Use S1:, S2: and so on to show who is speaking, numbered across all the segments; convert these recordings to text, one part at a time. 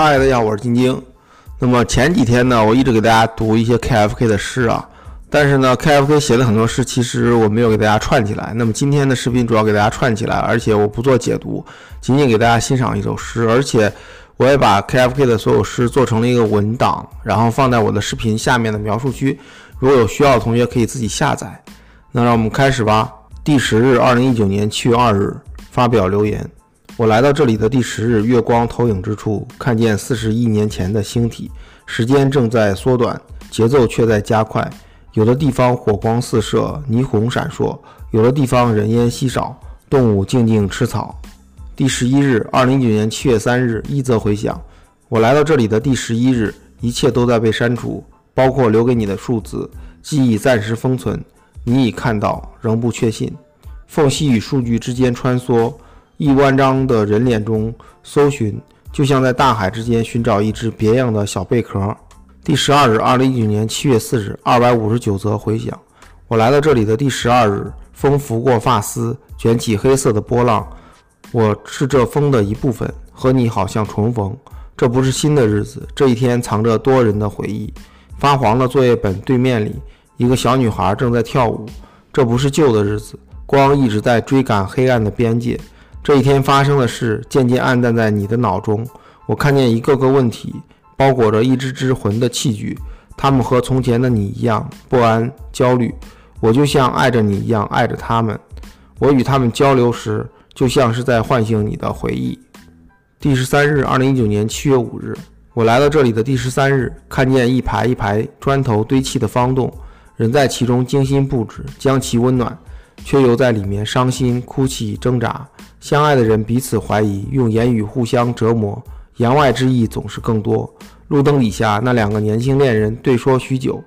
S1: 嗨，大家好，我是晶晶。那么前几天呢，我一直给大家读一些 KFK 的诗啊，但是呢，KFK 写的很多诗其实我没有给大家串起来。那么今天的视频主要给大家串起来，而且我不做解读，仅仅给大家欣赏一首诗，而且我也把 KFK 的所有诗做成了一个文档，然后放在我的视频下面的描述区，如果有需要的同学可以自己下载。那让我们开始吧。第十日，二零一九年七月二日，发表留言。我来到这里的第十日，月光投影之处，看见四十亿年前的星体。时间正在缩短，节奏却在加快。有的地方火光四射，霓虹闪烁；有的地方人烟稀少，动物静静吃草。第十一日，二零一九年七月三日，一则回响。我来到这里的第十一日，一切都在被删除，包括留给你的数字。记忆暂时封存，你已看到，仍不确信。缝隙与数据之间穿梭。亿万张的人脸中搜寻，就像在大海之间寻找一只别样的小贝壳。第十二日，二零一九年七月四日，二百五十九则回响。我来到这里的第十二日，风拂过发丝，卷起黑色的波浪。我是这风的一部分，和你好像重逢。这不是新的日子，这一天藏着多人的回忆。发黄的作业本对面里，一个小女孩正在跳舞。这不是旧的日子，光一直在追赶黑暗的边界。这一天发生的事渐渐暗淡在你的脑中。我看见一个个问题，包裹着一只只魂的器具，他们和从前的你一样不安、焦虑。我就像爱着你一样爱着他们。我与他们交流时，就像是在唤醒你的回忆。第十三日，二零一九年七月五日，我来到这里的第十三日，看见一排一排砖头堆砌的方洞，人在其中精心布置，将其温暖，却又在里面伤心、哭泣、挣扎。相爱的人彼此怀疑，用言语互相折磨，言外之意总是更多。路灯底下，那两个年轻恋人对说许久，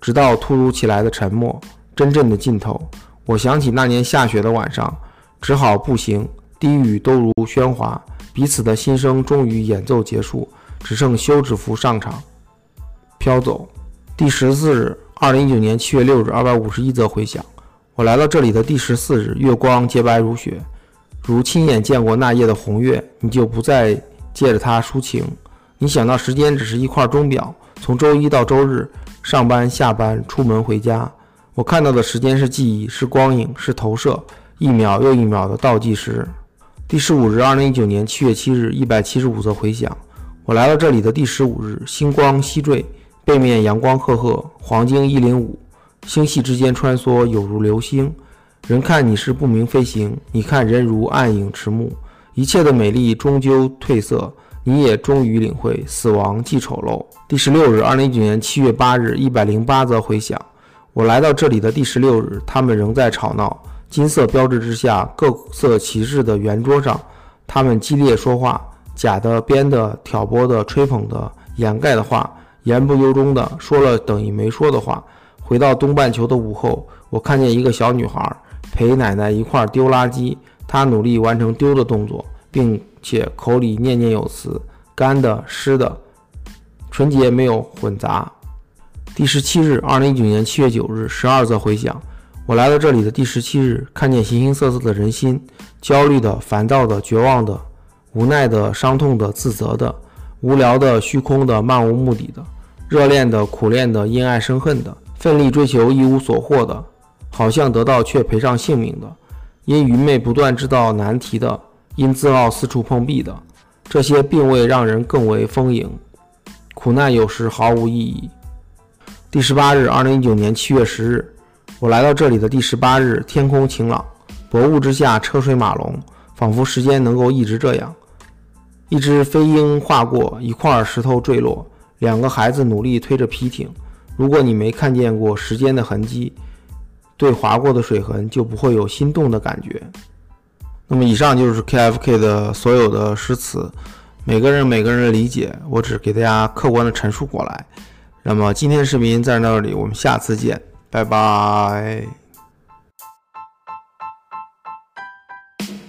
S1: 直到突如其来的沉默，真正的尽头。我想起那年下雪的晚上，只好步行，低语都如喧哗，彼此的心声终于演奏结束，只剩休止符上场，飘走。第十四日，二零一九年七月六日，二百五十一则回响。我来到这里的第十四日，月光洁白如雪。如亲眼见过那夜的红月，你就不再借着它抒情。你想到时间只是一块钟表，从周一到周日，上班、下班、出门、回家。我看到的时间是记忆，是光影，是投射，一秒又一秒的倒计时。第十五日，二零一九年七月七日，一百七十五则回响。我来到这里的第十五日，星光西坠，背面阳光赫赫，黄金一零五，星系之间穿梭，有如流星。人看你是不明飞行，你看人如暗影迟暮，一切的美丽终究褪色，你也终于领会死亡既丑陋。第十六日，二零一九年七月八日，一百零八则回响。我来到这里的第十六日，他们仍在吵闹。金色标志之下，各色旗帜的圆桌上，他们激烈说话，假的、编的、挑拨的、吹捧的、掩盖的话，言不由衷的说了等于没说的话。回到东半球的午后，我看见一个小女孩。陪奶奶一块丢垃圾，她努力完成丢的动作，并且口里念念有词，干的、湿的，纯洁没有混杂。第十七日，二零一九年七月九日，十二则回响。我来到这里的第十七日，看见形形色色的人心：焦虑的、烦躁的、绝望的、无奈的、伤痛的、自责的、无聊的、虚空的、漫无目的的、热恋的、苦恋的、因爱生恨的、奋力追求一无所获的。好像得到却赔上性命的，因愚昧不断制造难题的，因自傲四处碰壁的，这些并未让人更为丰盈。苦难有时毫无意义。第十八日，二零一九年七月十日，我来到这里的第十八日，天空晴朗，薄雾之下车水马龙，仿佛时间能够一直这样。一只飞鹰划过，一块石头坠落，两个孩子努力推着皮艇。如果你没看见过时间的痕迹，对划过的水痕就不会有心动的感觉。那么以上就是 KFK 的所有的诗词，每个人每个人的理解，我只给大家客观的陈述过来。那么今天的视频在这里，我们下次见，拜拜。